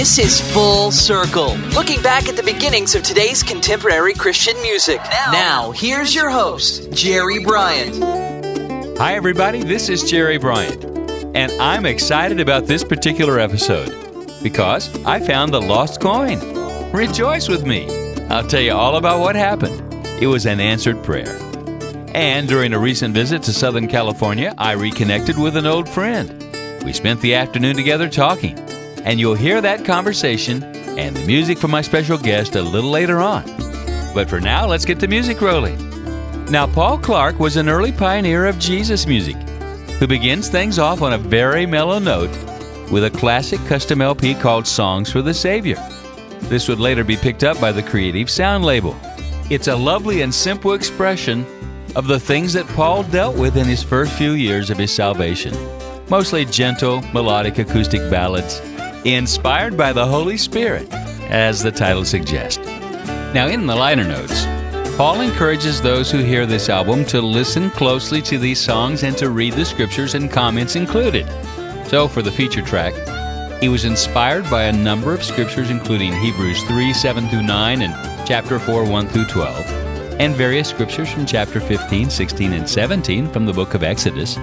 This is Full Circle, looking back at the beginnings of today's contemporary Christian music. Now, here's your host, Jerry Bryant. Hi, everybody. This is Jerry Bryant, and I'm excited about this particular episode because I found the lost coin. Rejoice with me. I'll tell you all about what happened. It was an answered prayer. And during a recent visit to Southern California, I reconnected with an old friend. We spent the afternoon together talking, and you'll hear that conversation and the music from my special guest a little later on. But for now, let's get the music rolling. Now, Paul Clark was an early pioneer of Jesus music who begins things off on a very mellow note with a classic custom LP called Songs for the Savior. This would later be picked up by the Creative Sound label. It's a lovely and simple expression of the things that Paul dealt with in his first few years of his salvation. Mostly gentle, melodic acoustic ballads, inspired by the Holy Spirit, as the title suggests. Now, in the liner notes, Paul encourages those who hear this album to listen closely to these songs and to read the scriptures and comments included. So, for the feature track, he was inspired by a number of scriptures, including Hebrews 3 7 through 9 and chapter 4 1 through 12, and various scriptures from chapter 15, 16, and 17 from the book of Exodus,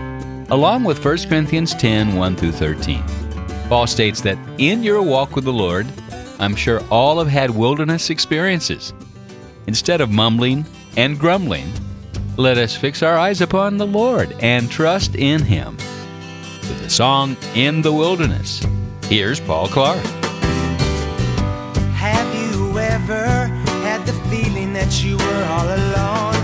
along with 1 Corinthians 10 1 through 13. Paul states that in your walk with the Lord, I'm sure all have had wilderness experiences. Instead of mumbling and grumbling, let us fix our eyes upon the Lord and trust in Him. With the song In the Wilderness, here's Paul Clark. Have you ever had the feeling that you were all alone?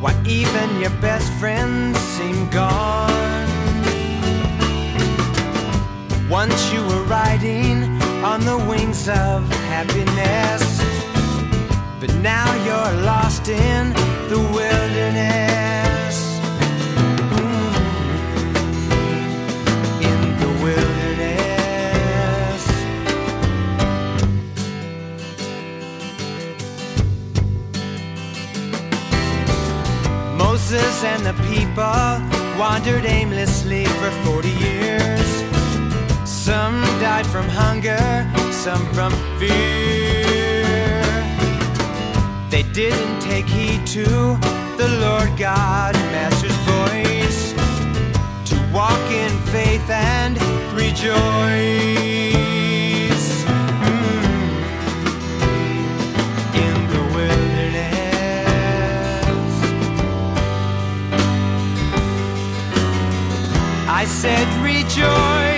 Why, even your best friends seem gone. Once you were riding on the wings of happiness, but now you're lost in the wilderness. Mm. In the wilderness. Moses and the people wandered aimlessly for 40 years. Some died from hunger, some from fear. They didn't take heed to the Lord God, Master's voice, to walk in faith and rejoice. Mm. In the wilderness. I said, rejoice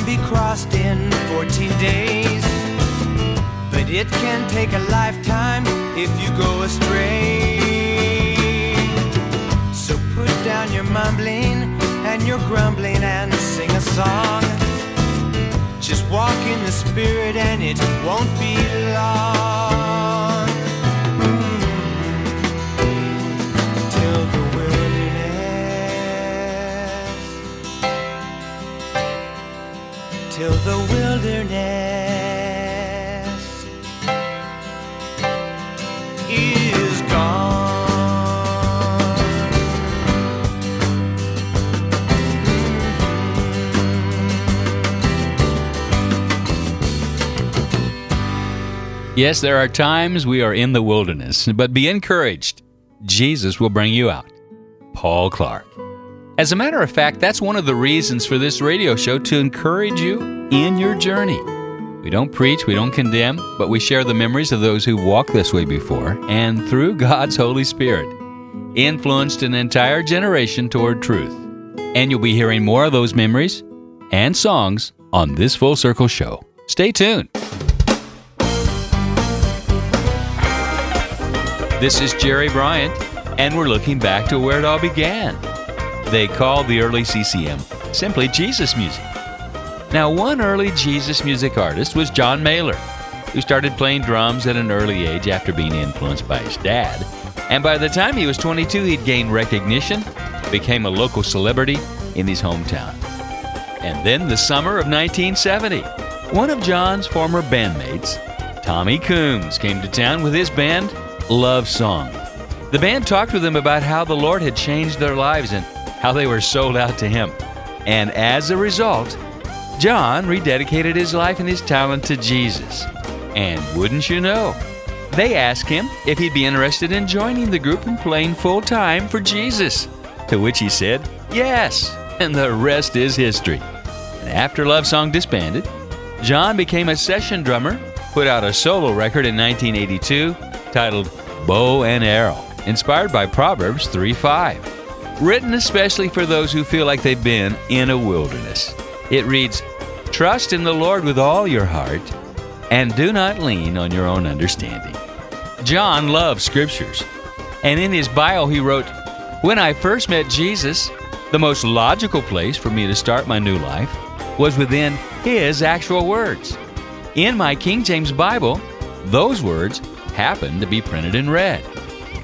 can be crossed in 14 days. But it can take a lifetime if you go astray. So put down your mumbling and your grumbling and sing a song. Just walk in the spirit and it won't be long. Till the wilderness is gone. Yes, there are times we are in the wilderness, but be encouraged. Jesus will bring you out. Paul Clark. As a matter of fact, that's one of the reasons for this radio show to encourage you in your journey. We don't preach, we don't condemn, but we share the memories of those who walked this way before and through God's Holy Spirit influenced an entire generation toward truth. And you'll be hearing more of those memories and songs on this Full Circle show. Stay tuned. This is Jerry Bryant, and we're looking back to where it all began. They called the early CCM simply Jesus music. Now, one early Jesus music artist was John Mehler, who started playing drums at an early age after being influenced by his dad. And by the time he was 22, he'd gained recognition, became a local celebrity in his hometown. And then the summer of 1970, one of John's former bandmates, Tommy Coomes, came to town with his band, Love Song. The band talked with him about how the Lord had changed their lives and how they were sold out to him. And as a result, John rededicated his life and his talent to Jesus. And wouldn't you know, they asked him if he'd be interested in joining the group and playing full time for Jesus. To which he said, yes, and the rest is history. And after Love Song disbanded, John became a session drummer, put out a solo record in 1982 titled Bow and Arrow, inspired by Proverbs 3 5, written especially for those who feel like they've been in a wilderness. It reads, Trust in the Lord with all your heart, and do not lean on your own understanding. John loves scriptures, and in his bio he wrote, When I first met Jesus, the most logical place for me to start my new life was within his actual words. In my King James Bible, those words happen to be printed in red.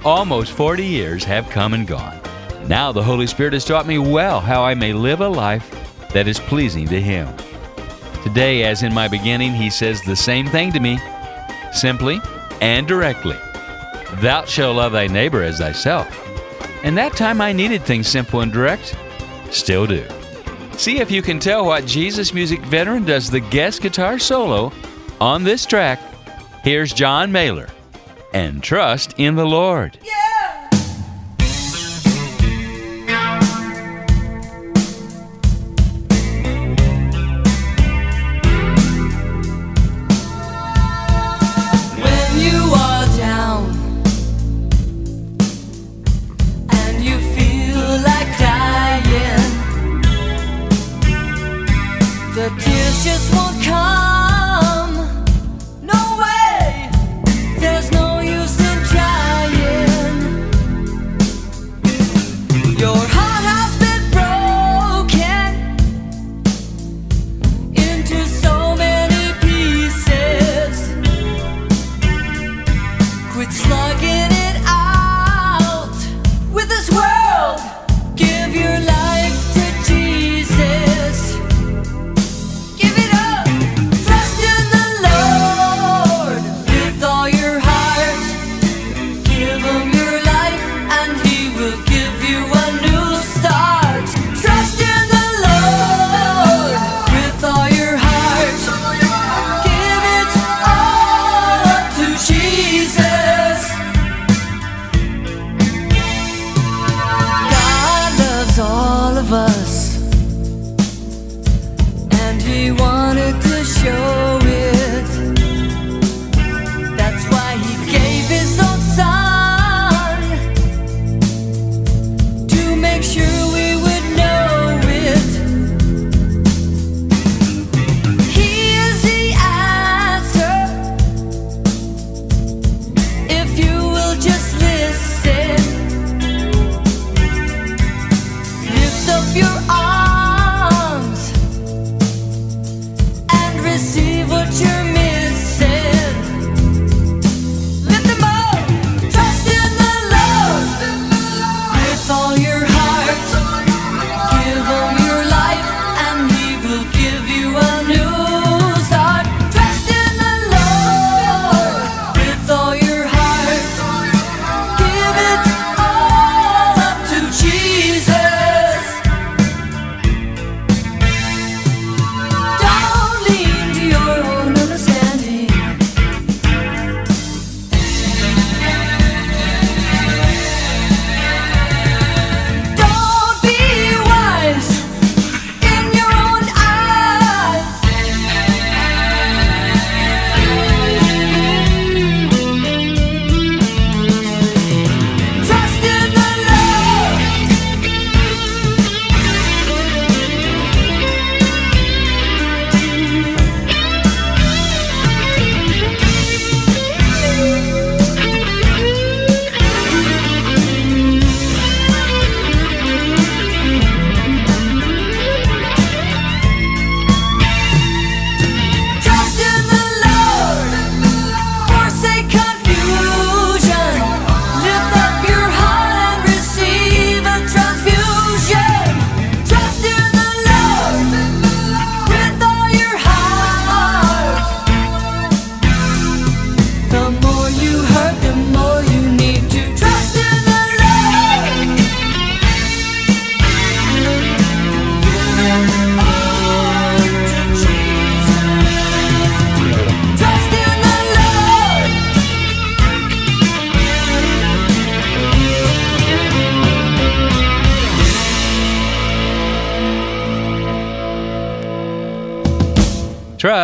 Almost 40 years have come and gone. Now the Holy Spirit has taught me well how I may live a life that is pleasing to Him. Today, as in my beginning, He says the same thing to me, simply and directly Thou shalt love thy neighbor as thyself. And that time I needed things simple and direct, still do. See if you can tell what Jesus Music veteran does the guest guitar solo on this track. Here's John Mehler and Trust in the Lord. When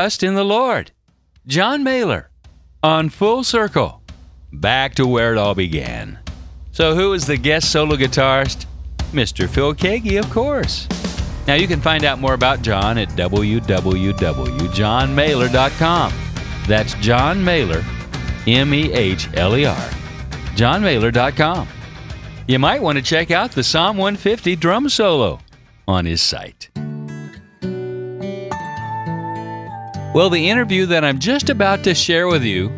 Trust in the Lord. John Mehler on Full Circle. Back to where it all began. So, who is the guest solo guitarist? Mr. Phil Keaggy, of course. Now, you can find out more about John at www.johnmehler.com. That's John Mehler, M E H L E R. JohnMehler.com. You might want to check out the Psalm 150 drum solo on his site. Well, the interview that I'm just about to share with you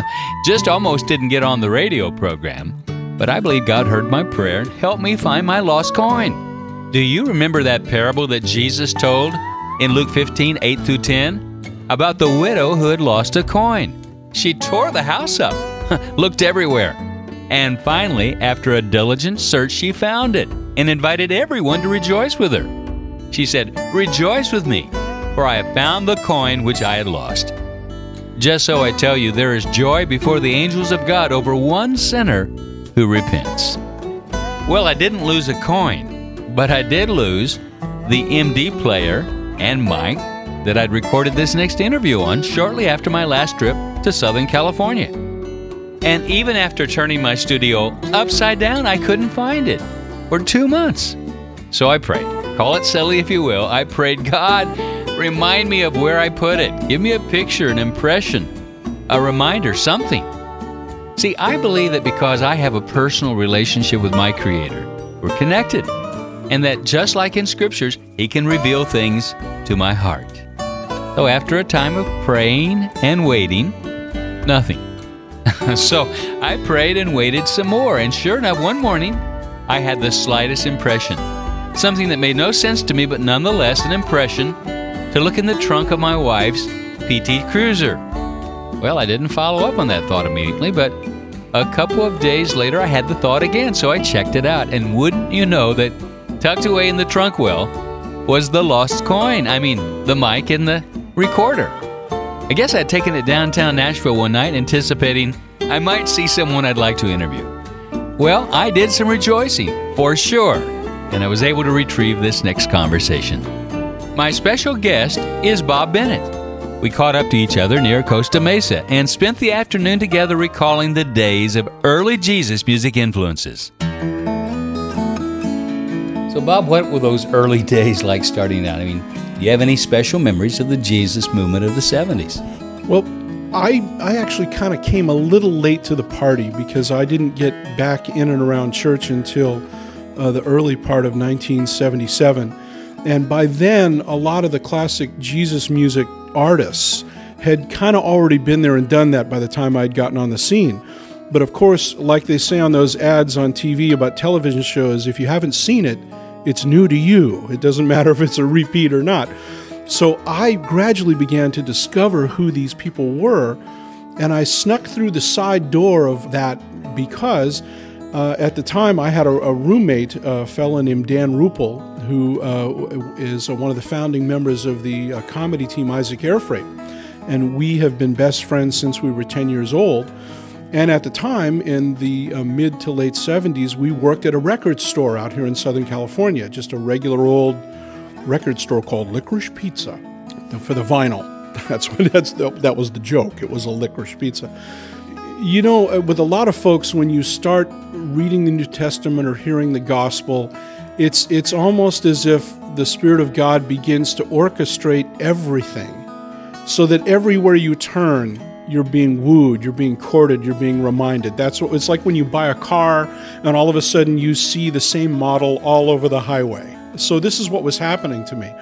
just almost didn't get on the radio program, but I believe God heard my prayer and helped me find my lost coin. Do you remember that parable that Jesus told in Luke 15 8 through 10? About the widow who had lost a coin. She tore the house up, looked everywhere, and finally, after a diligent search, she found it and invited everyone to rejoice with her. She said, Rejoice with me, for I have found the coin which I had lost. Just so I tell you, there is joy before the angels of God over one sinner who repents. Well, I didn't lose a coin, but I did lose the MD player and mic that I'd recorded this next interview on shortly after my last trip to Southern California. And even after turning my studio upside down, I couldn't find it for two months. So I prayed. Call it silly if you will. I prayed, God, remind me of where I put it. Give me a picture, an impression, a reminder, something. See, I believe that because I have a personal relationship with my Creator, we're connected. And that just like in scriptures, He can reveal things to my heart. So after a time of praying and waiting, nothing. so I prayed and waited some more, and sure enough, one morning I had the slightest impression. Something that made no sense to me, but nonetheless an impression to look in the trunk of my wife's PT Cruiser. Well, I didn't follow up on that thought immediately, but a couple of days later I had the thought again, so I checked it out. And wouldn't you know that tucked away in the trunk well was the lost coin? I mean, the mic and the recorder. I guess I'd taken it downtown Nashville one night, anticipating I might see someone I'd like to interview. Well, I did some rejoicing, for sure, and I was able to retrieve this next conversation. My special guest is Bob Bennett. We caught up to each other near Costa Mesa and spent the afternoon together recalling the days of early Jesus music influences. So, Bob, what were those early days like starting out? I mean, do you have any special memories of the Jesus movement of the 70s? Well, I I actually kind of came a little late to the party because I didn't get back in and around church until uh, the early part of 1977, and by then a lot of the classic Jesus music artists had kind of already been there and done that by the time I'd gotten on the scene. But of course, like they say on those ads on TV about television shows, if you haven't seen it, it's new to you. It doesn't matter if it's a repeat or not. So I gradually began to discover who these people were, and I snuck through the side door of that because uh, at the time I had a, a, roommate, a fellow named Dan Rupple, who uh, is one of the founding members of the uh, comedy team Isaac Airfreight. And we have been best friends since we were 10 years old. And at the time, in the uh, mid to late 70s, we worked at a record store out here in Southern California, just a regular old record store called Licorice Pizza for the vinyl. That's what that's the, that was the joke. It was a licorice pizza. You know, uh, with a lot of folks, when you start reading the New Testament or hearing the gospel, it's it's almost as if the Spirit of God begins to orchestrate everything, so that everywhere you turn, you're being wooed, you're being courted, you're being reminded. That's what it's like when you buy a car and all of a sudden you see the same model all over the highway. So this is what was happening to me.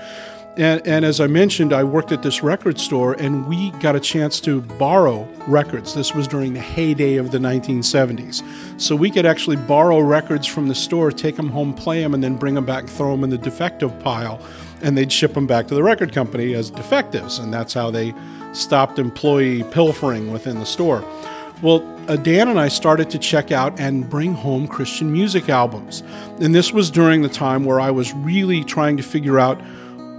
And, and, as I mentioned, I worked at this record store and we got a chance to borrow records. This was during the heyday of the 1970s. So we could actually borrow records from the store, take them home, play them, and then bring them back, throw them in the defective pile, and they'd ship them back to the record company as defectives. And that's how they stopped employee pilfering within the store. Well, uh, Dan and I started to check out and bring home Christian music albums. And this was during the time where I was really trying to figure out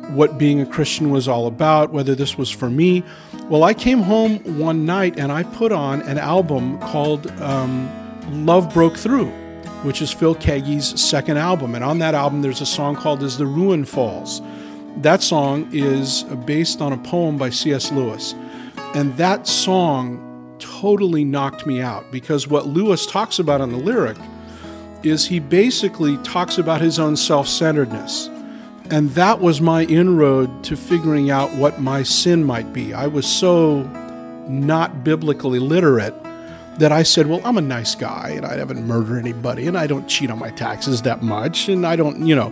what being a Christian was all about, whether this was for me. Well, I came home one night and I put on an album called um, Love Broke Through, which is Phil Keaggy's second album. And on that album, there's a song called As the Ruin Falls. That song is based on a poem by C.S. Lewis. And that song totally knocked me out because what Lewis talks about in the lyric is he basically talks about his own self centeredness. And that was my inroad to figuring out what my sin might be. I was so not biblically literate that I said, Well, I'm a nice guy and I haven't murdered anybody and I don't cheat on my taxes that much and I don't, you know.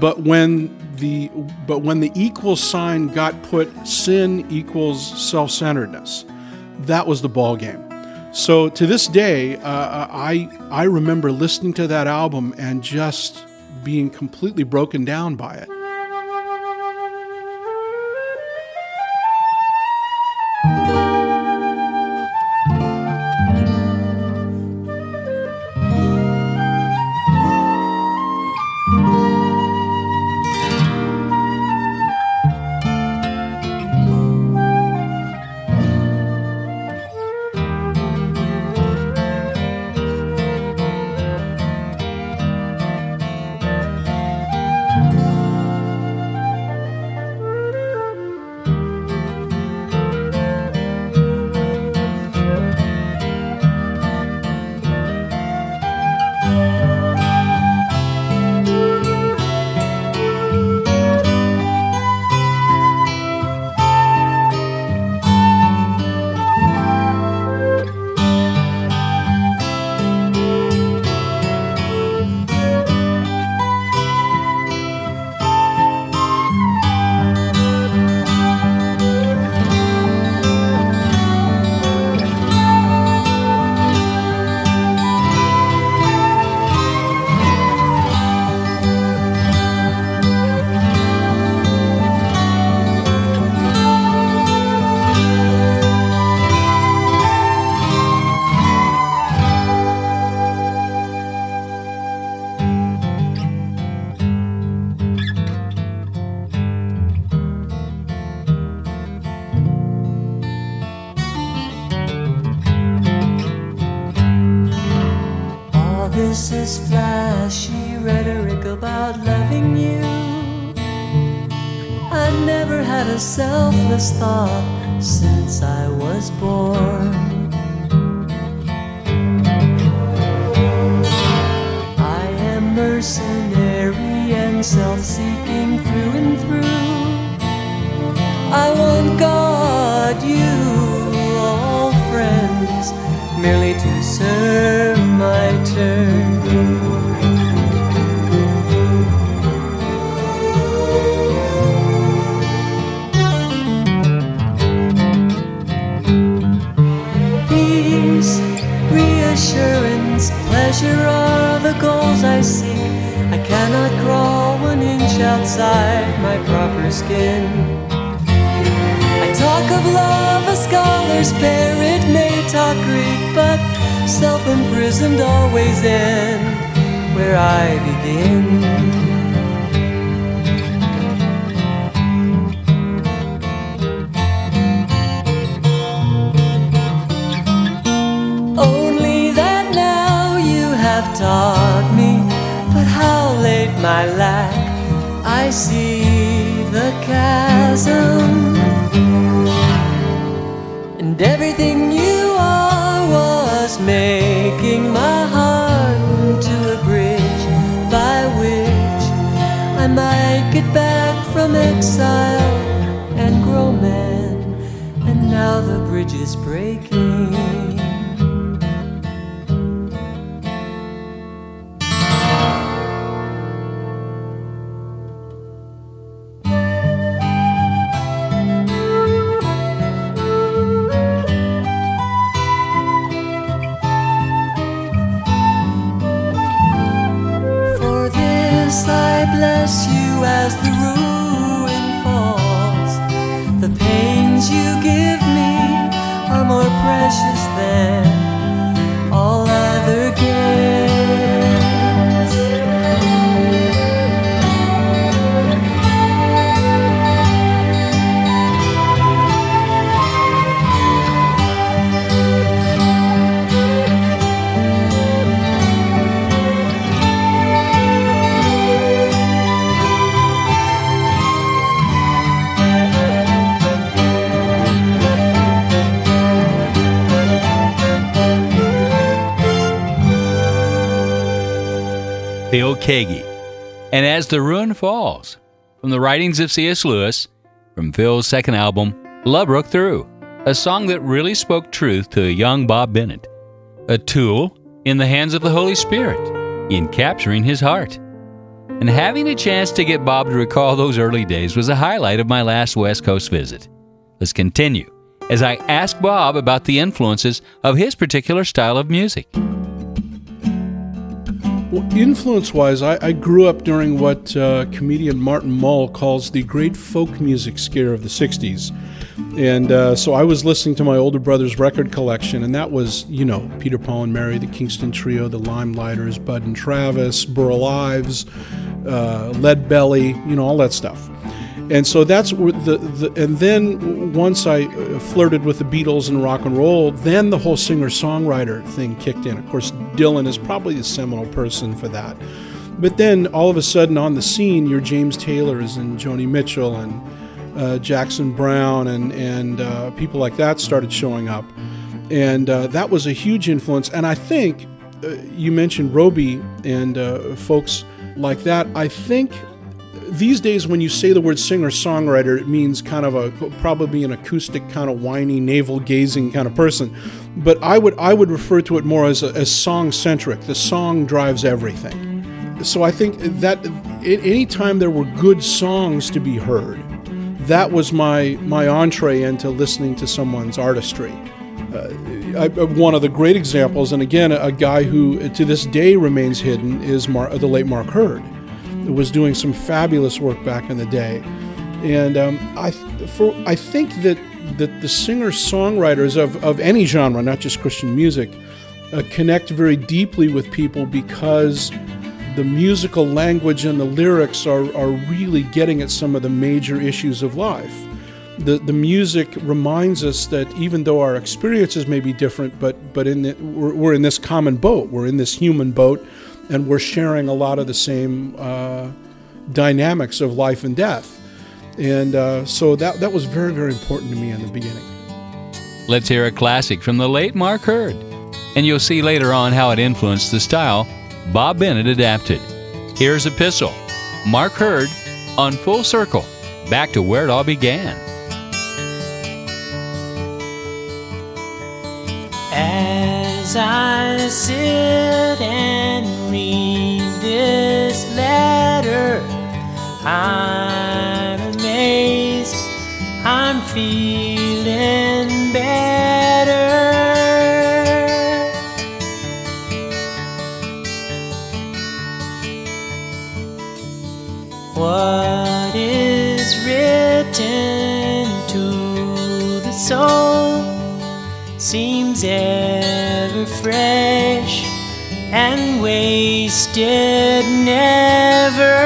But when the but when the equal sign got put sin equals self-centeredness, that was the ball game. So to this day, uh, I I remember listening to that album and just being completely broken down by it. My lack. I see the chasm, and everything you are was making my heart into a bridge by which I might get back from exile and grow man. And now the bridge is breaking. Keaggy. And As the Ruin Falls, from the writings of C.S. Lewis, from Phil's second album, Love Broke Through, a song that really spoke truth to a young Bob Bennett, a tool in the hands of the Holy Spirit in capturing his heart. And having a chance to get Bob to recall those early days was a highlight of my last West Coast visit. Let's continue as I ask Bob about the influences of his particular style of music. Well, influence wise, I, I, grew up during what uh, comedian Martin Mull calls the great folk music scare of the 60s. And uh, so I was listening to my older brother's record collection, and that was, you know, Peter, Paul, and Mary, the Kingston Trio, the Limeliters, Bud and Travis, Burl Ives, uh, Lead Belly, you know, all that stuff and so that's the, the and then once I uh, flirted with the Beatles and rock and roll, then the whole singer songwriter thing kicked in. Of course, Dylan is probably the seminal person for that. But then all of a sudden on the scene, your James Taylors and Joni Mitchell and uh, Jackson Browne and and uh, people like that started showing up, and uh, that was a huge influence. And I think uh, you mentioned Roby and uh, folks like that. I think these days, when you say the word singer songwriter, it means kind of a probably an acoustic, kind of whiny, navel gazing kind of person. But I would I would refer to it more as as song centric. The song drives everything. So I think that any time there were good songs to be heard, that was my my entree into listening to someone's artistry. Uh, I, one of the great examples, and again, a, guy who to this day remains hidden, is Mar- the late Mark Heard was doing some fabulous work back in the day. And um, I, for, I think that, that the singer songwriters of, of any genre, not just Christian music, uh, connect very deeply with people because the musical language and the lyrics are, are really getting at some of the major issues of life. The, the music reminds us that even though our experiences may be different, but, but in the, we're, we're in this common boat, we're in this human boat and we're sharing a lot of the same uh, dynamics of life and death. And uh, so that, that was very, very important to me in the beginning. Let's hear a classic from the late Mark Heard, and you'll see later on how it influenced the style Bob Bennett adapted. Here's Epistle, Mark Heard on Full Circle, back to where it all began. I sit and read this letter, I'm amazed, I'm feeling better. What is written to the soul seems ever fresh and wasted never.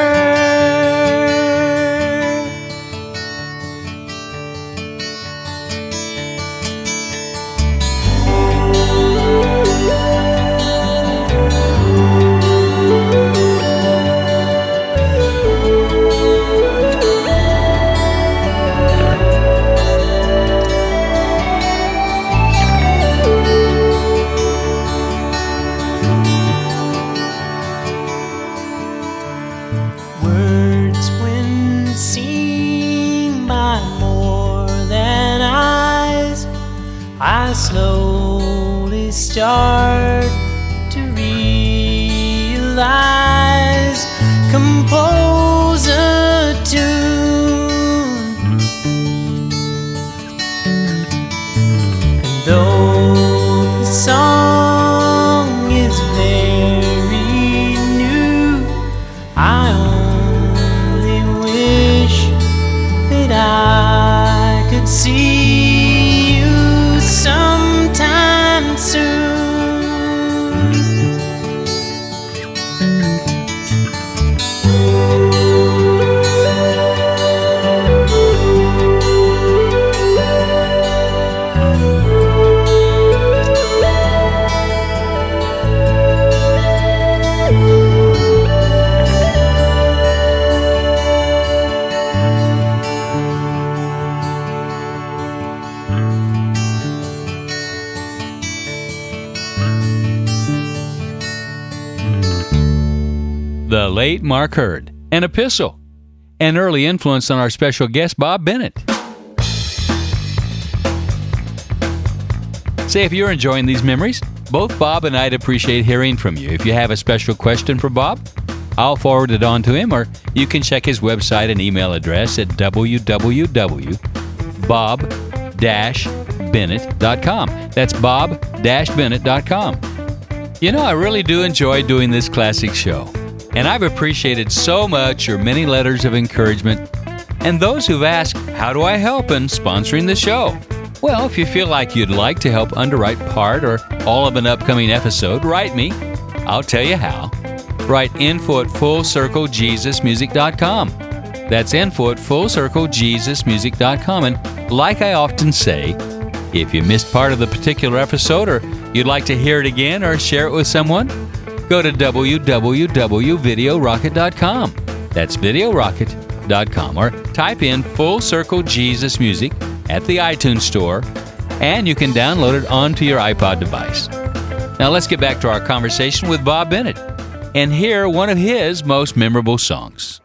Start to realize. Compose a late Mark Heard, an epistle, an early influence on our special guest, Bob Bennett. Say, if you're enjoying these memories, both Bob and I'd appreciate hearing from you. If you have a special question for Bob, I'll forward it on to him, or you can check his website and email address at www.bob-bennett.com. That's bob-bennett.com. You know, I really do enjoy doing this classic show, and I've appreciated so much your many letters of encouragement and those who've asked, How do I help in sponsoring the show? Well, if you feel like you'd like to help underwrite part or all of an upcoming episode, write me. I'll tell you how. Write info at fullcirclejesusmusic.com. That's info at fullcirclejesusmusic.com. And like I often say, if you missed part of the particular episode or you'd like to hear it again or share it with someone, go to www.videorocket.com. That's videorocket.com or type in Full Circle Jesus Music at the iTunes Store and you can download it onto your iPod device. Now let's get back to our conversation with Bob Bennett and hear one of his most memorable songs.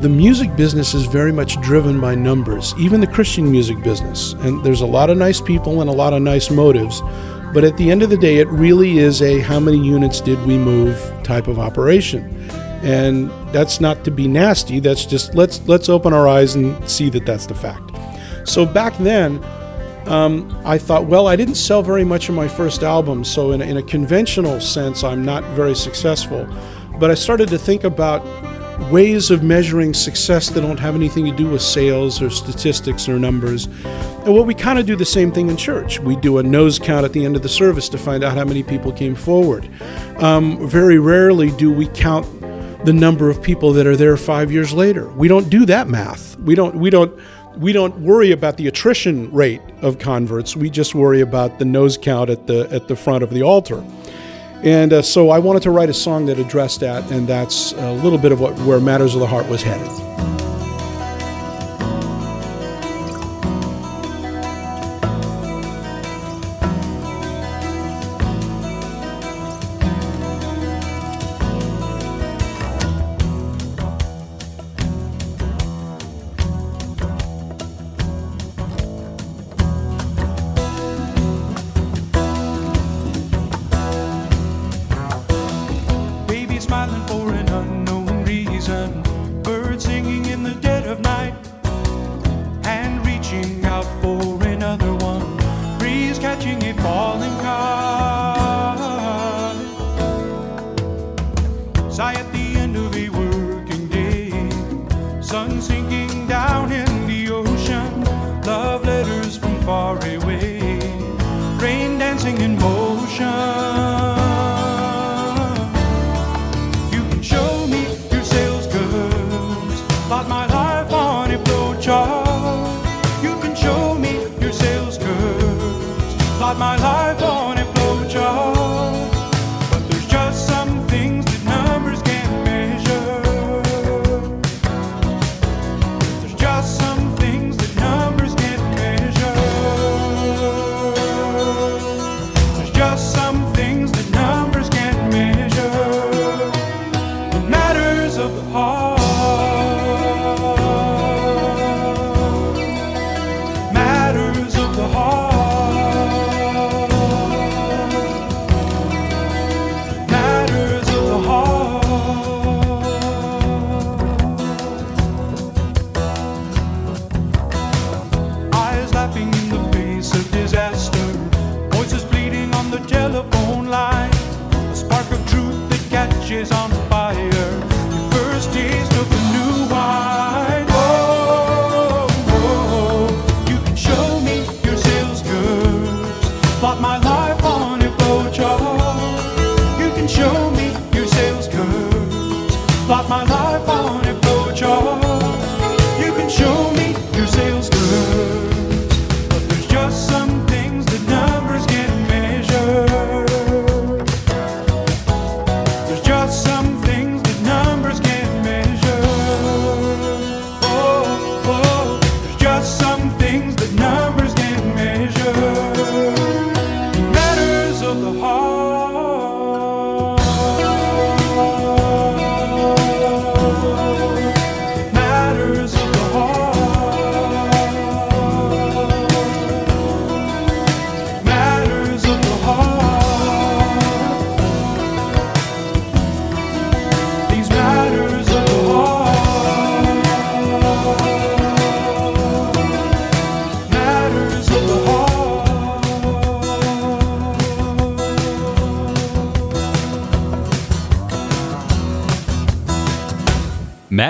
The music business is very much driven by numbers, even the Christian music business. And there's a lot of nice people and a lot of nice motives. But at the end of the day, it really is a how many units did we move type of operation. And that's not to be nasty, that's just let's let's open our eyes and see that that's the fact. So back then, um, I thought, well, I didn't sell very much of my first album, so in in a conventional sense, I'm not very successful. But I started to think about ways of measuring success that don't have anything to do with sales or statistics or numbers. And well, we kind of do the same thing in church. We do a nose count at the end of the service to find out how many people came forward. Um, very rarely do we count the number of people that are there five years later. We don't do that math. We don't. We don't we don't worry about the attrition rate of converts. We just worry about the nose count at the at the front of the altar. And uh, so I wanted to write a song that addressed that, and that's a little bit of what where Matters of the Heart was headed.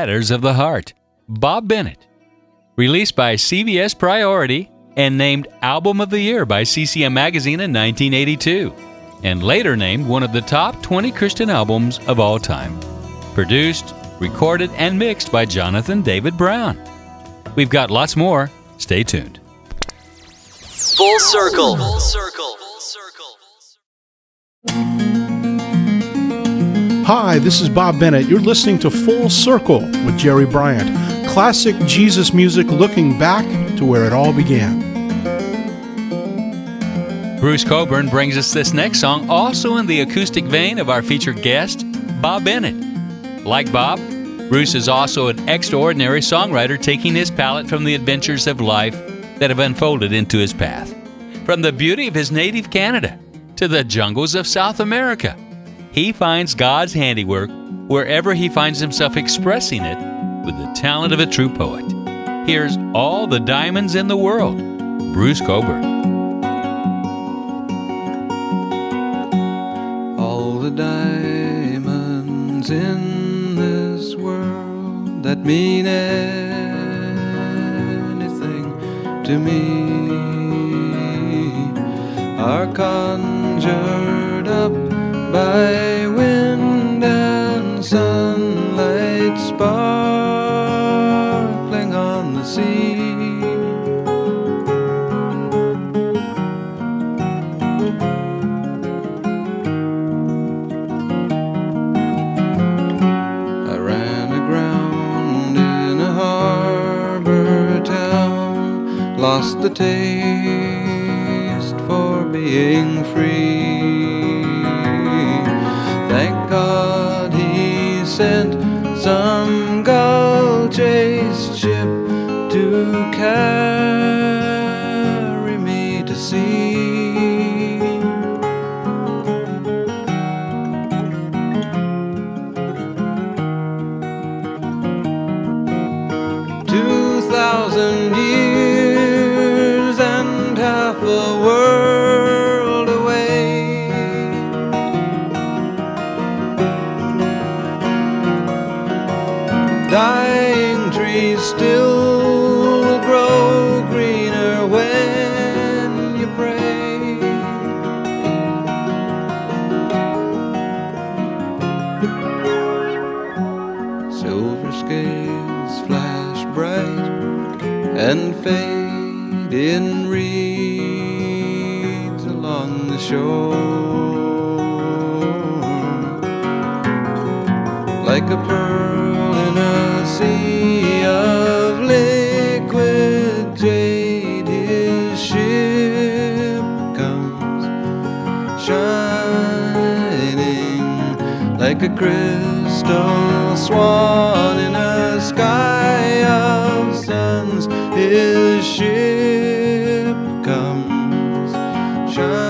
Matters of the Heart, Bob Bennett. Released by CBS Priority and named Album of the Year by CCM Magazine in 1982, and later named one of the top 20 Christian albums of all time. Produced, recorded, and mixed by Jonathan David Brown. We've got lots more. Stay tuned. Full circle. Full circle. Hi, this is Bob Bennett. You're listening to Full Circle with Jerry Bryant. Classic Jesus music looking back to where it all began. Bruce Cockburn brings us this next song, also in the acoustic vein of our featured guest, Bob Bennett. Like Bob, Bruce is also an extraordinary songwriter taking his palette from the adventures of life that have unfolded into his path. From the beauty of his native Canada to the jungles of South America, he finds God's handiwork wherever he finds himself expressing it with the talent of a true poet. Here's All the Diamonds in the World, Bruce Cockburn. All the diamonds in this world that mean anything to me are conjured up by wind and sunlight sparkling on the sea. I ran aground in a harbor town, lost the taste for being free. Sent some gold chased ship to carry trees still grow greener when you pray. Silver scales flash bright and fade in reeds along the shore. Like a pearl crystal swan in a sky of suns. His ship comes shining.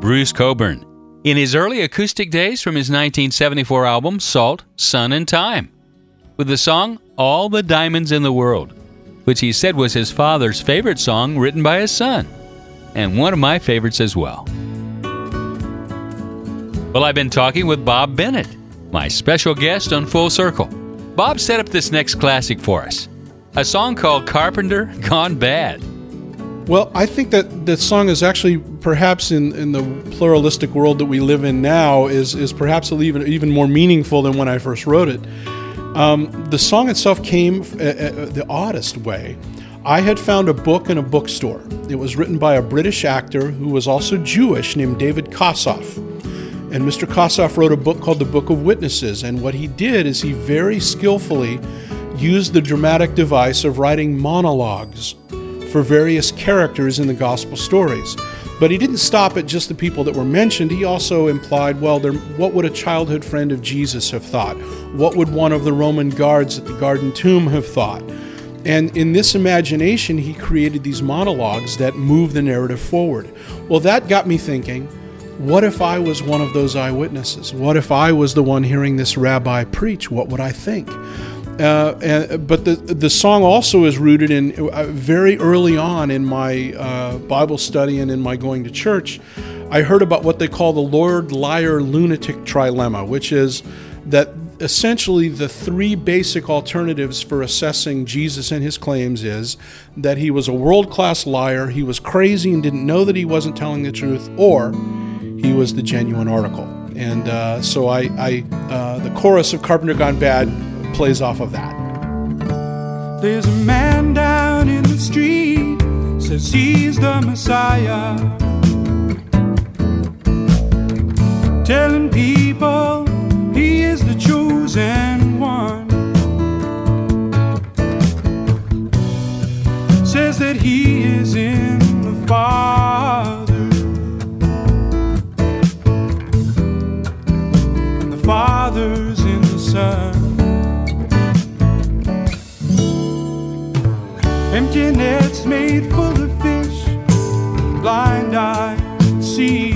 Bruce Cockburn. in his early acoustic days from his 1974 album Salt, Sun, and Time, with the song All the Diamonds in the World, which he said was his father's favorite song written by his son, and one of my favorites as well. Well, I've been talking with Bob Bennett, my special guest on Full Circle. Bob set up this next classic for us a song called Carpenter Gone Bad. Well, I think that the song is actually perhaps in, in the pluralistic world that we live in now is is perhaps even even more meaningful than when I first wrote it. Um, the song itself came uh, uh, the oddest way. I had found a book in a bookstore. It was written by a British actor who was also Jewish named David Kossoff. And Mr. Kossoff wrote a book called The Book of Witnesses. And what he did is he very skillfully used the dramatic device of writing monologues for various characters in the gospel stories. But he didn't stop at just the people that were mentioned. He also implied, well, there, what would a childhood friend of Jesus have thought? What would one of the Roman guards at the Garden Tomb have thought? And in this imagination, he created these monologues that move the narrative forward. Well, that got me thinking what if I was one of those eyewitnesses? What if I was the one hearing this rabbi preach? What would I think? Uh, and, but the the song also is rooted in uh, very early on in my uh, Bible study and in my going to church. I heard about what they call the Lord Liar Lunatic trilemma, which is that essentially the three basic alternatives for assessing Jesus and his claims is that he was a world class liar, he was crazy and didn't know that he wasn't telling the truth, or he was the genuine article. And uh, so I, I uh, the chorus of Carpenter Gone Bad plays off of that. There's a man down in the street, says he's the Messiah. Telling people he is the chosen one. Says that he is in the Father. And the Father's in the Son. Empty nets made full of fish, blind eye see.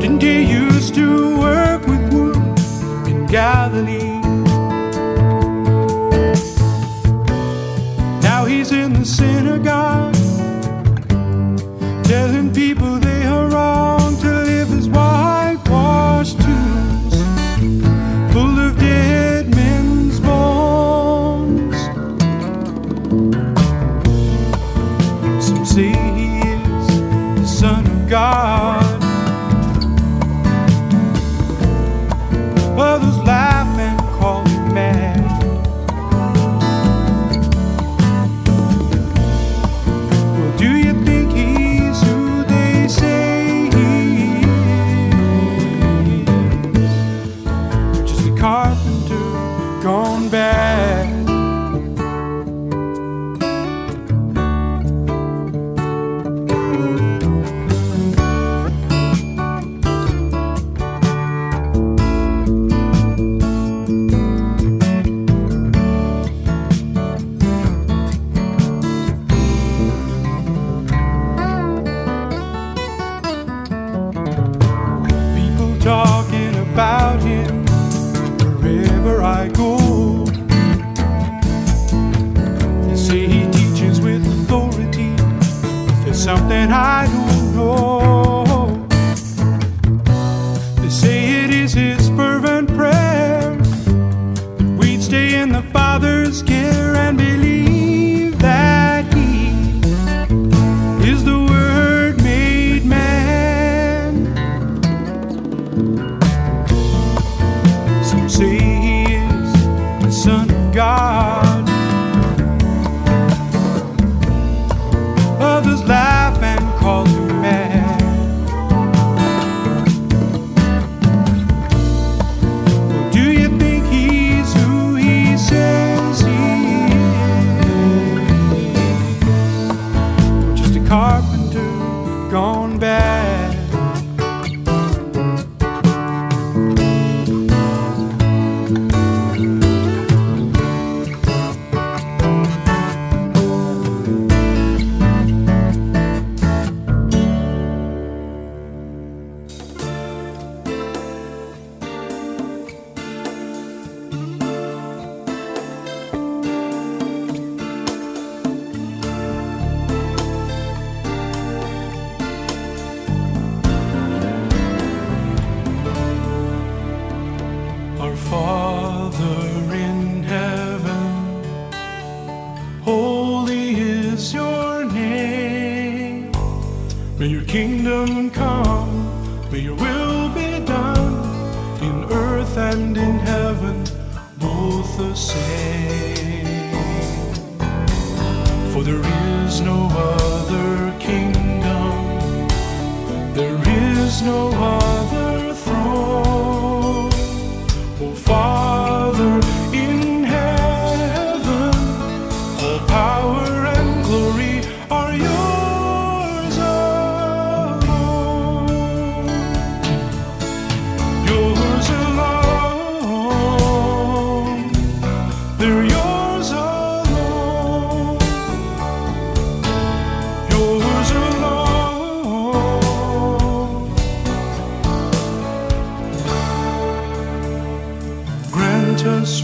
Didn't he used to work with wood in Galilee?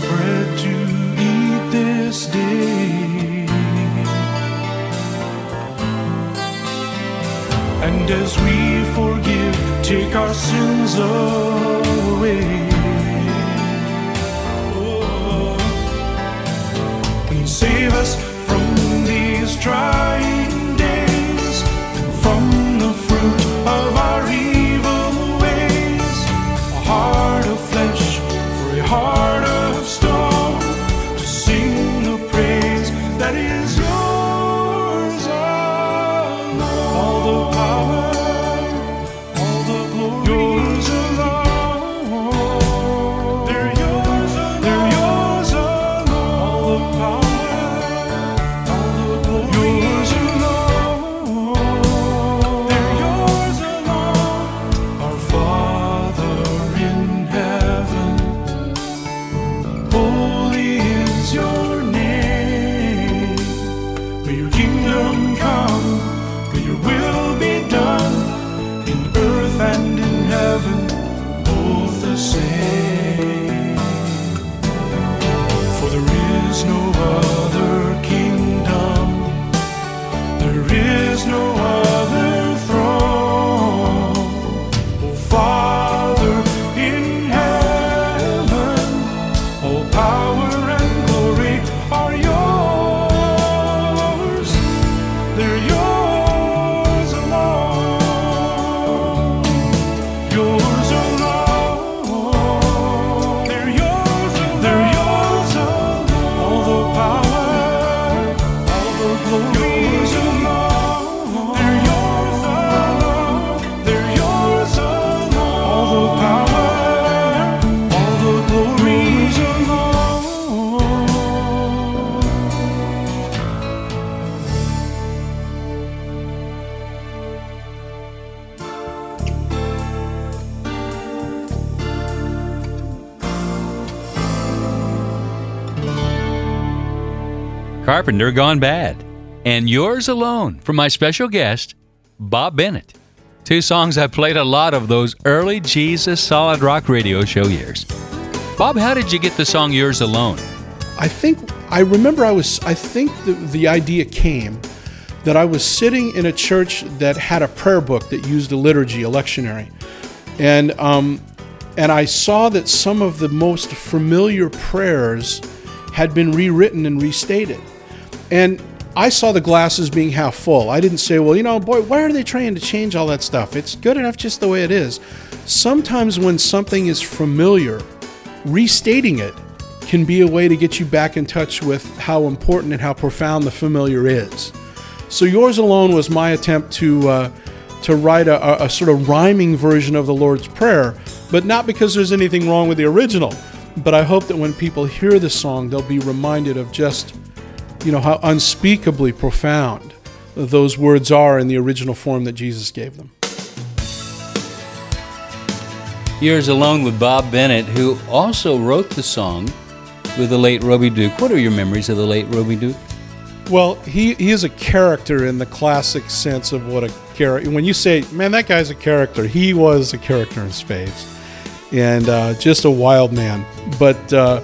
bread to eat this day. And as we forgive, take our sins away. Carpenter Gone Bad, and Yours Alone from my special guest, Bob Bennett. Two songs I played a lot of those early Jesus Solid Rock radio show years. Bob, how did you get the song Yours Alone? I think I remember I was I think the, the idea came that I was sitting in a church that had a prayer book that used a liturgy, a lectionary, and um, and I saw that some of the most familiar prayers had been rewritten and restated, and I saw the glasses being half full. I didn't say, well, you know, boy, why are they trying to change all that stuff? It's good enough just the way it is. Sometimes when something is familiar, restating it can be a way to get you back in touch with how important and how profound the familiar is. So yours alone was my attempt to uh, to write a, a- sort of rhyming version of the Lord's Prayer, but not because there's anything wrong with the original. But I hope that when people hear the song, they'll be reminded of just you know how unspeakably profound those words are in the original form that Jesus gave them. Yours Alone with Bob Bennett, who also wrote the song with the late Roby Duke. What are your memories of the late Roby Duke? Well, he, he is a character in the classic sense of what a character. When you say, man, that guy's a character, he was a character in spades, and uh, just a wild man. But uh,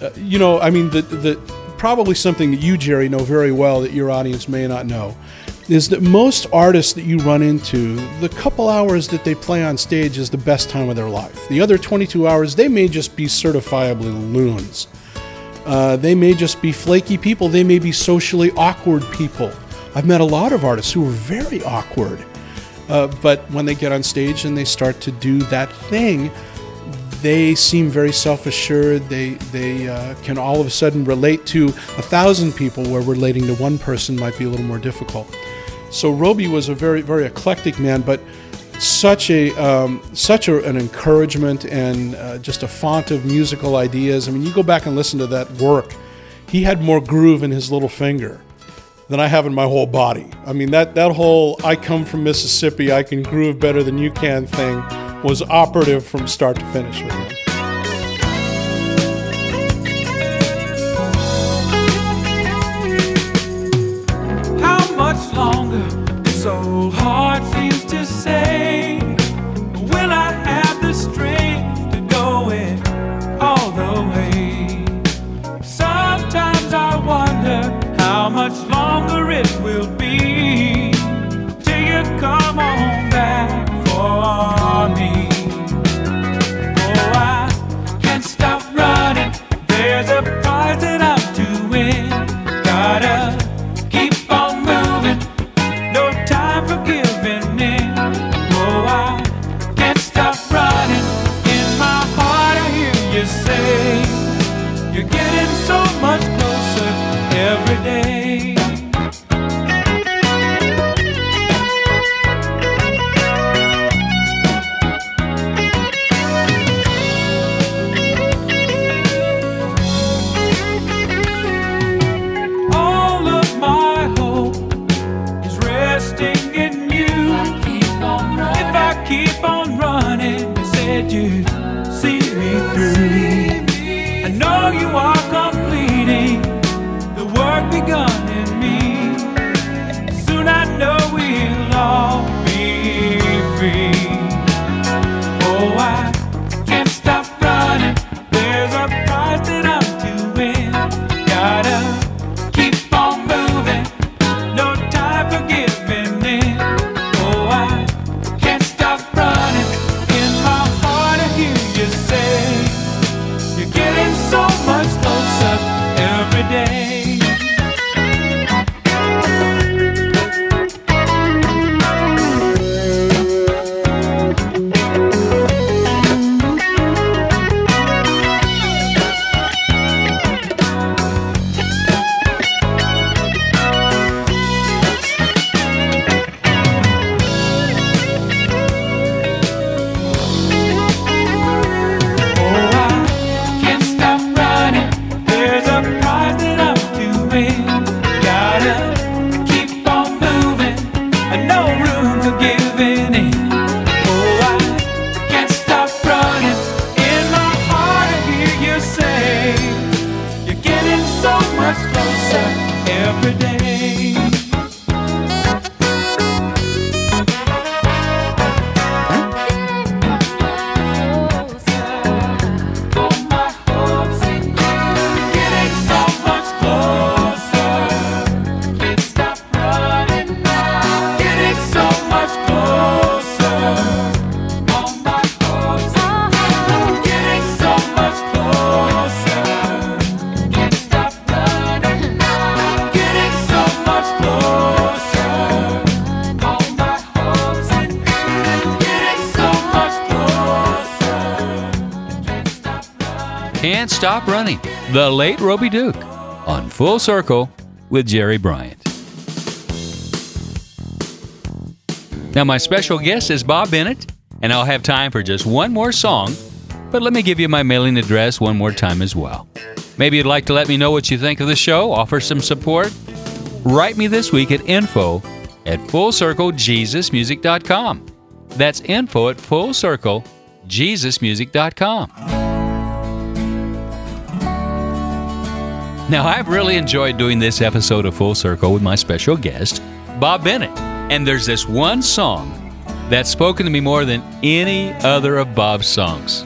uh, you know, I mean, the the probably something that you, Jerry, know very well that your audience may not know is that most artists that you run into, the couple hours that they play on stage is the best time of their life. The other 22 hours, they may just be certifiably loons. Uh, they may just be flaky people. They may be socially awkward people. I've met a lot of artists who are very awkward. Uh, but when they get on stage and they start to do that thing, they seem very self-assured. They they uh, can all of a sudden relate to a thousand people, where relating to one person might be a little more difficult. So Roby was a very very eclectic man, but such a um, such a, an encouragement and uh, just a font of musical ideas. I mean, you go back and listen to that work. He had more groove in his little finger than I have in my whole body. I mean, that that whole "I come from Mississippi, I can groove better than you can" thing was operative from start to finish with him. Stop Running, the late Roby Duke, on Full Circle with Jerry Bryant. Now, my special guest is Bob Bennett, and I'll have time for just one more song, but let me give you my mailing address one more time as well. Maybe you'd like to let me know what you think of the show, offer some support. Write me this week at info at fullcirclejesusmusic.com. That's info at fullcirclejesusmusic.com. Now, I've really enjoyed doing this episode of Full Circle with my special guest, Bob Bennett. And there's this one song that's spoken to me more than any other of Bob's songs.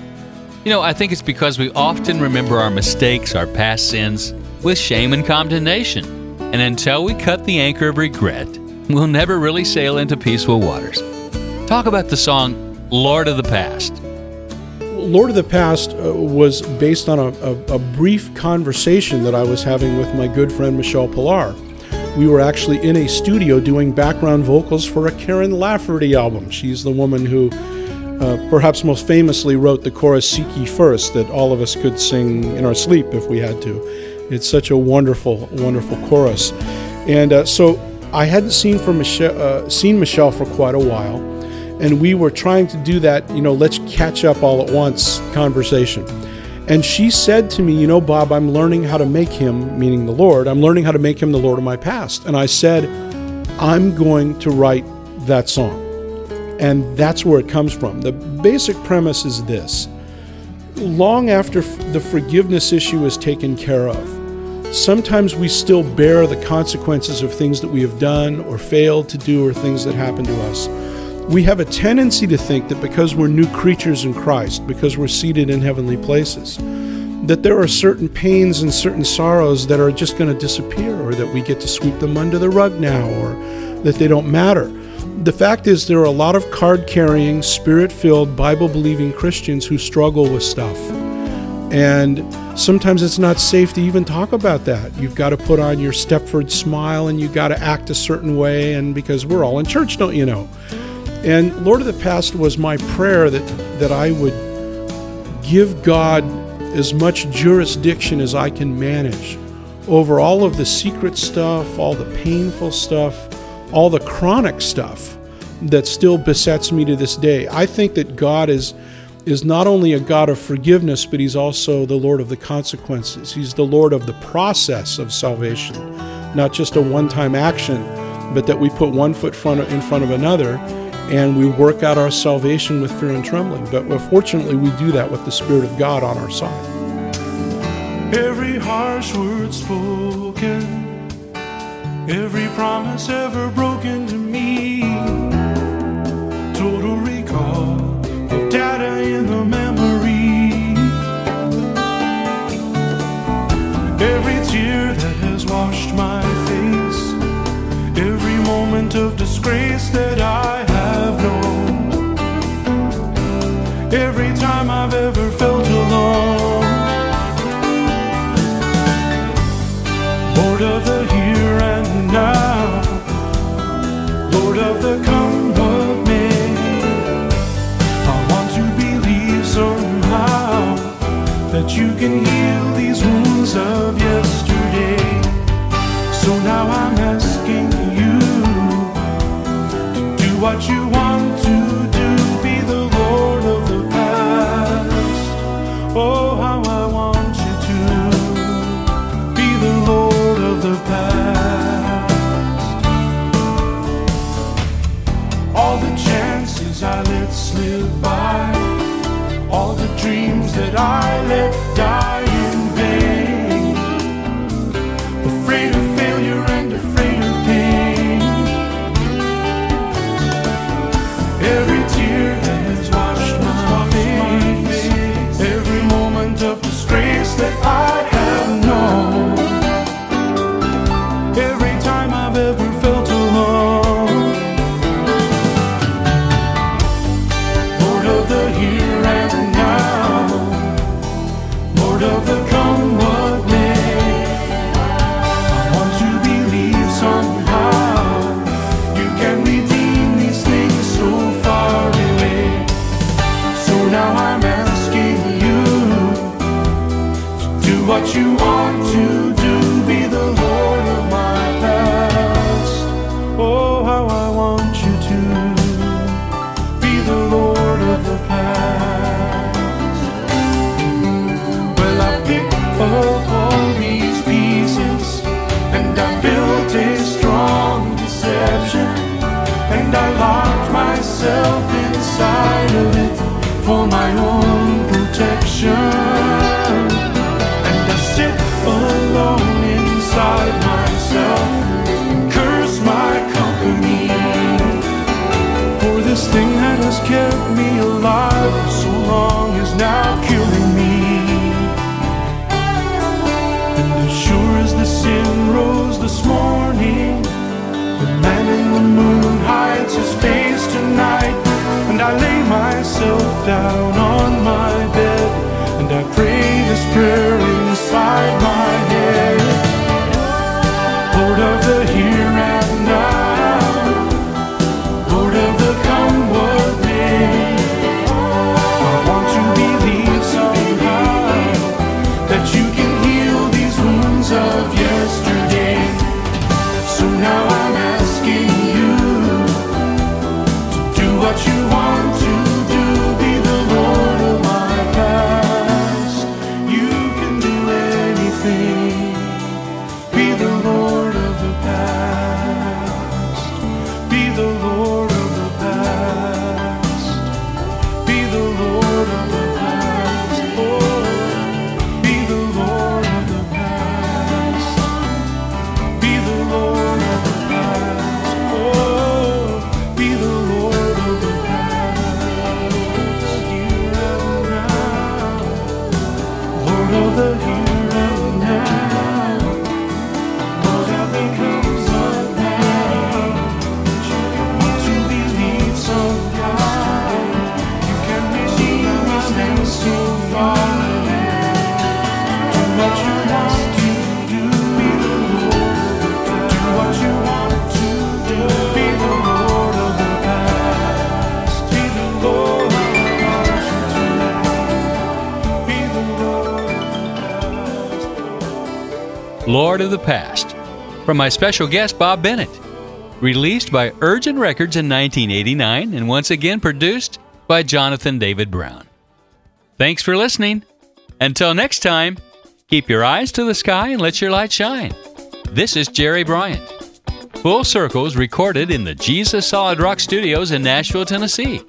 You know, I think it's because we often remember our mistakes, our past sins, with shame and condemnation. And until we cut the anchor of regret, we'll never really sail into peaceful waters. Talk about the song Lord of the Past. Lord of the Past uh, was based on a, a, a brief conversation that I was having with my good friend Michele Pillar. We were actually in a studio doing background vocals for a Karen Lafferty album. She's the woman who uh, perhaps most famously wrote the chorus Seek Ye First that all of us could sing in our sleep if we had to. It's such a wonderful, wonderful chorus. And uh, so I hadn't seen, uh, seen Michelle for quite a while and we were trying to do that, you know, let's catch up all at once conversation. And she said to me, You know, Bob, I'm learning how to make him, meaning the Lord, I'm learning how to make him the Lord of my past. And I said, I'm going to write that song. And that's where it comes from. The basic premise is this long after the forgiveness issue is taken care of, sometimes we still bear the consequences of things that we have done or failed to do or things that happened to us we have a tendency to think that because we're new creatures in Christ, because we're seated in heavenly places, that there are certain pains and certain sorrows that are just going to disappear, or that we get to sweep them under the rug now, or that they don't matter. The fact is, there are a lot of card carrying, spirit filled, Bible believing Christians who struggle with stuff. And sometimes it's not safe to even talk about that. You've got to put on your Stepford smile and you've got to act a certain way, and because we're all in church, don't you know? And Lord of the Past was my prayer that, that I would give God as much jurisdiction as I can manage over all of the secret stuff, all the painful stuff, all the chronic stuff that still besets me to this day. I think that God is is not only a God of forgiveness, but he's also the Lord of the consequences. He's the Lord of the process of salvation, not just a one-time action, but that we put one foot front in front of another and we work out our salvation with fear and trembling. But fortunately, we do that with the Spirit of God on our side. Every harsh word spoken, every promise ever broken to me, total recall of data in the memory. Every tear that has washed my face, every moment of disgrace that I every time I've ever felt alone. Lord of the here and now, Lord of the come what may. I want to believe somehow that you can heal these wounds of yesterday. So now I'm asking you to do what you want to Oh, how I want you to be the Lord of the past. All the chances I let slip by, all the dreams that I let of the of the Past, from my special guest Bob Bennett. Released by Urgent Records in 1989 and once again produced by Jonathan David Brown. Thanks for listening. Until next time, keep your eyes to the sky and let your light shine. This is Jerry Bryant. Full Circle is recorded in the Jesus Solid Rock Studios in Nashville, Tennessee.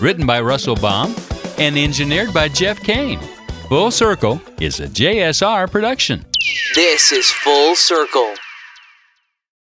Written by Russell Baum and engineered by Jeff Kane. Full Circle is a JSR production. This is Full Circle.